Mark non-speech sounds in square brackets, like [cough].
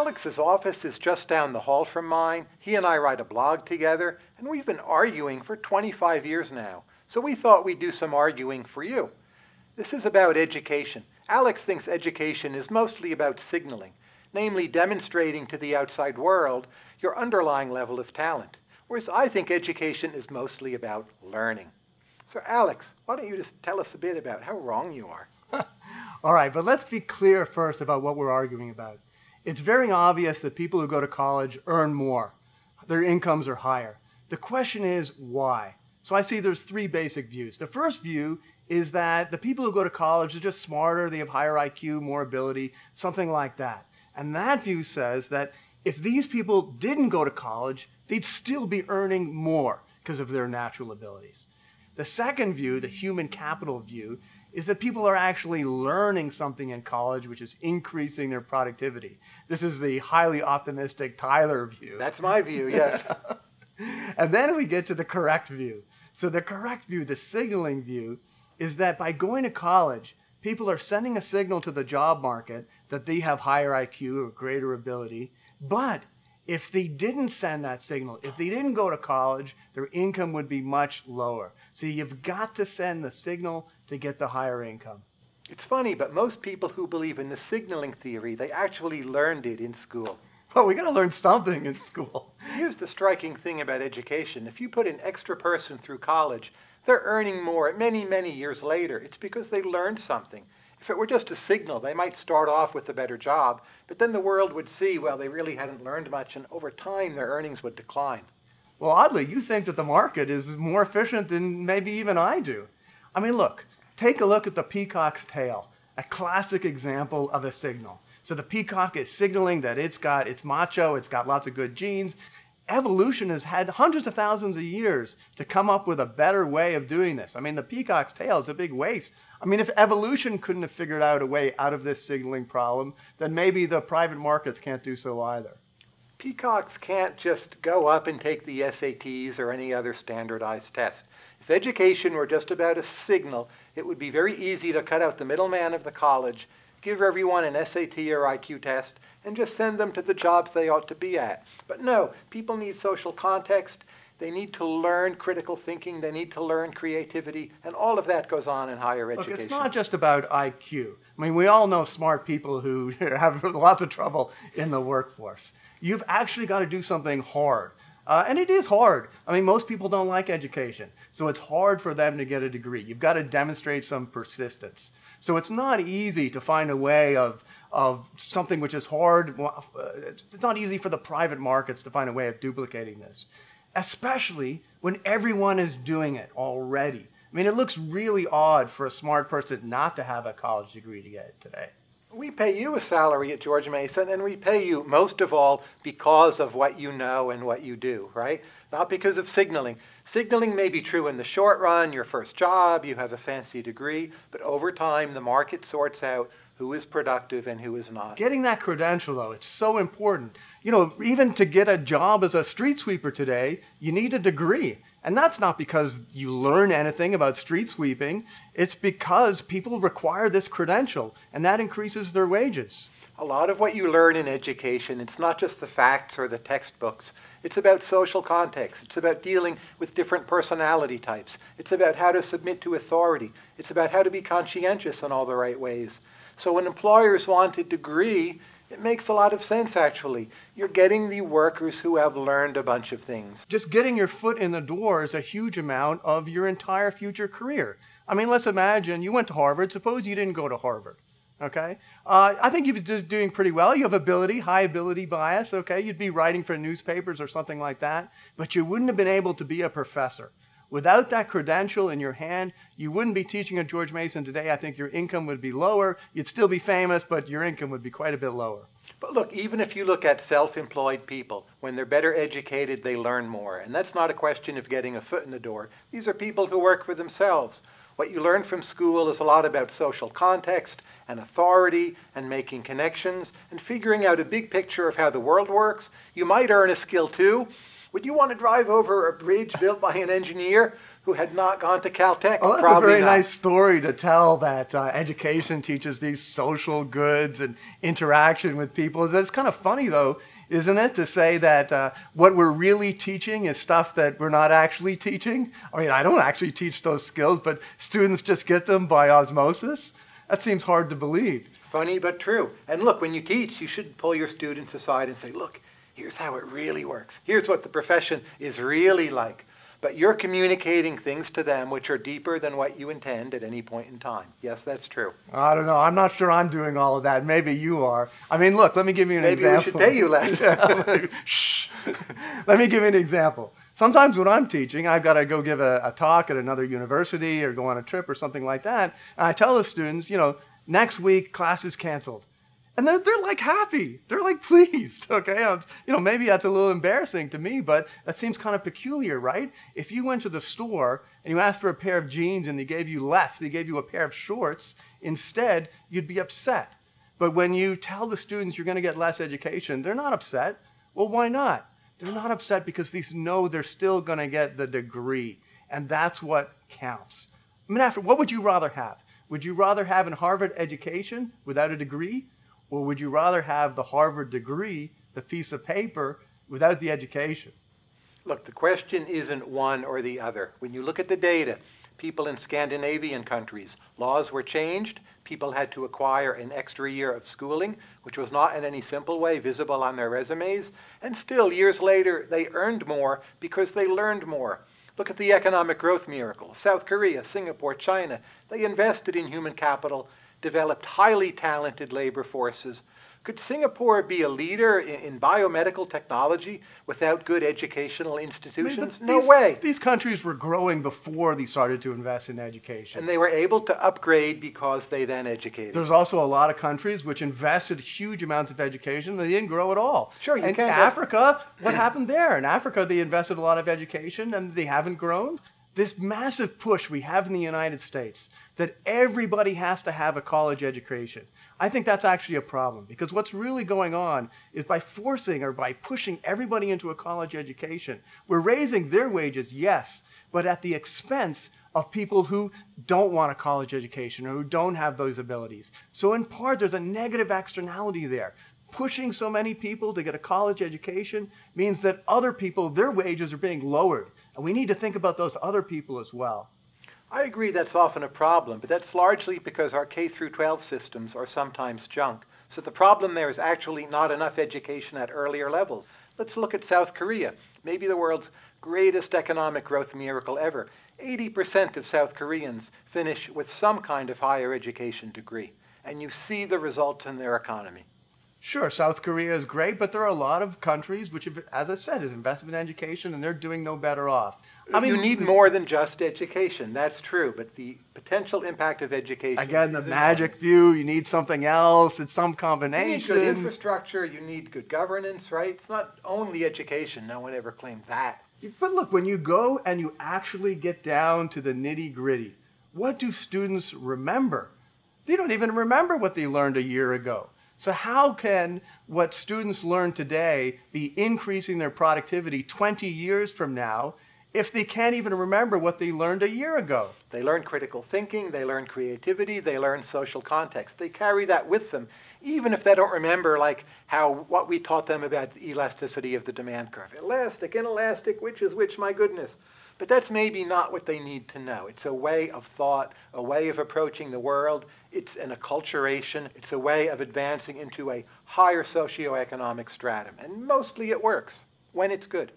Alex's office is just down the hall from mine. He and I write a blog together, and we've been arguing for 25 years now. So we thought we'd do some arguing for you. This is about education. Alex thinks education is mostly about signaling, namely demonstrating to the outside world your underlying level of talent, whereas I think education is mostly about learning. So, Alex, why don't you just tell us a bit about how wrong you are? [laughs] All right, but let's be clear first about what we're arguing about. It's very obvious that people who go to college earn more. Their incomes are higher. The question is why? So I see there's three basic views. The first view is that the people who go to college are just smarter, they have higher IQ, more ability, something like that. And that view says that if these people didn't go to college, they'd still be earning more because of their natural abilities. The second view, the human capital view, is that people are actually learning something in college which is increasing their productivity. This is the highly optimistic Tyler view. That's my view, yes. [laughs] and then we get to the correct view. So the correct view, the signaling view, is that by going to college, people are sending a signal to the job market that they have higher IQ or greater ability. But if they didn't send that signal, if they didn't go to college, their income would be much lower. So you've got to send the signal to get the higher income. It's funny, but most people who believe in the signaling theory, they actually learned it in school. Well, we got to learn something in school. [laughs] Here's the striking thing about education. If you put an extra person through college, they're earning more many, many years later. It's because they learned something. If it were just a signal, they might start off with a better job, but then the world would see, well, they really hadn't learned much, and over time their earnings would decline. Well, oddly, you think that the market is more efficient than maybe even I do. I mean, look, take a look at the peacock's tail, a classic example of a signal. So the peacock is signaling that it's got, it's macho, it's got lots of good genes, evolution has had hundreds of thousands of years to come up with a better way of doing this. I mean, the peacock's tail is a big waste. I mean, if evolution couldn't have figured out a way out of this signaling problem, then maybe the private markets can't do so either. Peacocks can't just go up and take the SATs or any other standardized test. If education were just about a signal, it would be very easy to cut out the middleman of the college, give everyone an SAT or IQ test, and just send them to the jobs they ought to be at. But no, people need social context. They need to learn critical thinking. They need to learn creativity. And all of that goes on in higher education. Look, it's not just about IQ. I mean, we all know smart people who [laughs] have [laughs] lots of trouble in the workforce. You've actually got to do something hard. Uh, and it is hard. I mean, most people don't like education. So it's hard for them to get a degree. You've got to demonstrate some persistence. So it's not easy to find a way of, of something which is hard. Uh, It's not easy for the private markets to find a way of duplicating this, especially when everyone is doing it already. I mean, it looks really odd for a smart person not to have a college degree to get it today. We pay you a salary at George Mason, and we pay you most of all because of what you know and what you do, right? Not because of signaling. Signaling may be true in the short run, your first job, you have a fancy degree, but over time the market sorts out who is productive and who is not. Getting that credential, though, it's so important. You know, even to get a job as a street sweeper today, you need a degree. And that's not because you learn anything about street sweeping, it's because people require this credential, and that increases their wages. A lot of what you learn in education, it's not just the facts or the textbooks. It's about social context. It's about dealing with different personality types. It's about how to submit to authority. It's about how to be conscientious in all the right ways. So when employers want a degree, it makes a lot of sense actually. You're getting the workers who have learned a bunch of things. Just getting your foot in the door is a huge amount of your entire future career. I mean, let's imagine you went to Harvard. Suppose you didn't go to Harvard. Okay? Uh, I think you'd be doing pretty well. You have ability, high ability bias. Okay? You'd be writing for newspapers or something like that. But you wouldn't have been able to be a professor. Without that credential in your hand, you wouldn't be teaching at George Mason today. I think your income would be lower. You'd still be famous, but your income would be quite a bit lower. But look, even if you look at self employed people, when they're better educated, they learn more. And that's not a question of getting a foot in the door. These are people who work for themselves. What you learn from school is a lot about social context and authority and making connections and figuring out a big picture of how the world works. You might earn a skill too, Would you want to drive over a bridge built by an engineer who had not gone to Caltech? Oh, that's Probably a very not. nice story to tell that uh, education teaches these social goods and interaction with people. It's kind of funny, though, isn't it, to say that uh, what we're really teaching is stuff that we're not actually teaching? I mean, I don't actually teach those skills, but students just get them by osmosis? That seems hard to believe. Funny but true. And look, when you teach, you should pull your students aside and say, look, here's how it really works. Here's what the profession is really like. But you're communicating things to them which are deeper than what you intend at any point in time. Yes, that's true. I don't know. I'm not sure I'm doing all of that. Maybe you are. I mean, look, let me give you an Maybe we example. should pay you less. [laughs] Shh. let me give you an example. Sometimes when I'm teaching, I've got to go give a, a talk at another university or go on a trip or something like that. And I tell the students, you know, next week class is canceled. And they're, they're like happy. They're like [laughs] pleased. Okay. I'm- you know, maybe that's a little embarrassing to me, but that seems kind of peculiar, right? If you went to the store and you asked for a pair of jeans and they gave you less, they gave you a pair of shorts instead, you'd be upset. But when you tell the students you're going to get less education, they're not upset. Well, why not? They're not upset because these know they're still going to get the degree. And that's what counts. I mean, after, what would you rather have? Would you rather have an Harvard education without a degree? Or would you rather have the Harvard degree, the piece of paper, without the education? Look, the question isn't one or the other. When you look at the data, people in Scandinavian countries, laws were changed. People had to acquire an extra year of schooling, which was not in any simple way visible on their resumes. And still, years later, they earned more because they learned more. Look at the economic growth miracle. South Korea, Singapore, China, they invested in human capital, developed highly talented labor forces. Could Singapore be a leader in, in biomedical technology without good educational I mean, institutions? no these- way. These countries were growing before they started to invest in education. And they were able to upgrade because they then educated. There's also a lot of countries which invested huge amounts of education. They didn't grow at all. Sure, you and can't have- Africa, what happened there? In Africa, they invested a lot of education and they haven't grown. This massive push we have in the United States that everybody has to have a college education. I think that's actually a problem because what's really going on is by forcing or by pushing everybody into a college education, we're raising their wages, yes, but at the expense of people who don't want a college education or who don't have those abilities. So, in part, there's a negative externality there. Pushing so many people to get a college education means that other people, their wages are being lowered. And we need to think about those other people as well. I agree that's often a problem, but that's largely because our K through 12 systems are sometimes junk. So the problem there is actually not enough education at earlier levels. Let's look at South Korea, maybe the world's greatest economic growth miracle ever. 80% of South Koreans finish with some kind of higher education degree, and you see the results in their economy. Sure, South Korea is great, but there are a lot of countries which, have, as I said, have invested in education and they're doing no better off. I mean, you need more than just education, that's true, but the potential impact of education. Again, the magic enormous. view, you need something else, it's some combination. You need good infrastructure, you need good governance, right? It's not only education, no one ever claimed that. But look, when you go and you actually get down to the nitty gritty, what do students remember? They don't even remember what they learned a year ago. So, how can what students learn today be increasing their productivity 20 years from now if they can't even remember what they learned a year ago? They learn critical thinking, they learn creativity, they learn social context. They carry that with them, even if they don't remember like how what we taught them about the elasticity of the demand curve. Elastic, inelastic, which is which, my goodness. But that's maybe not what they need to know. It's a way of thought, a way of approaching the world. It's an acculturation. It's a way of advancing into a higher socioeconomic stratum. And mostly it works when it's good.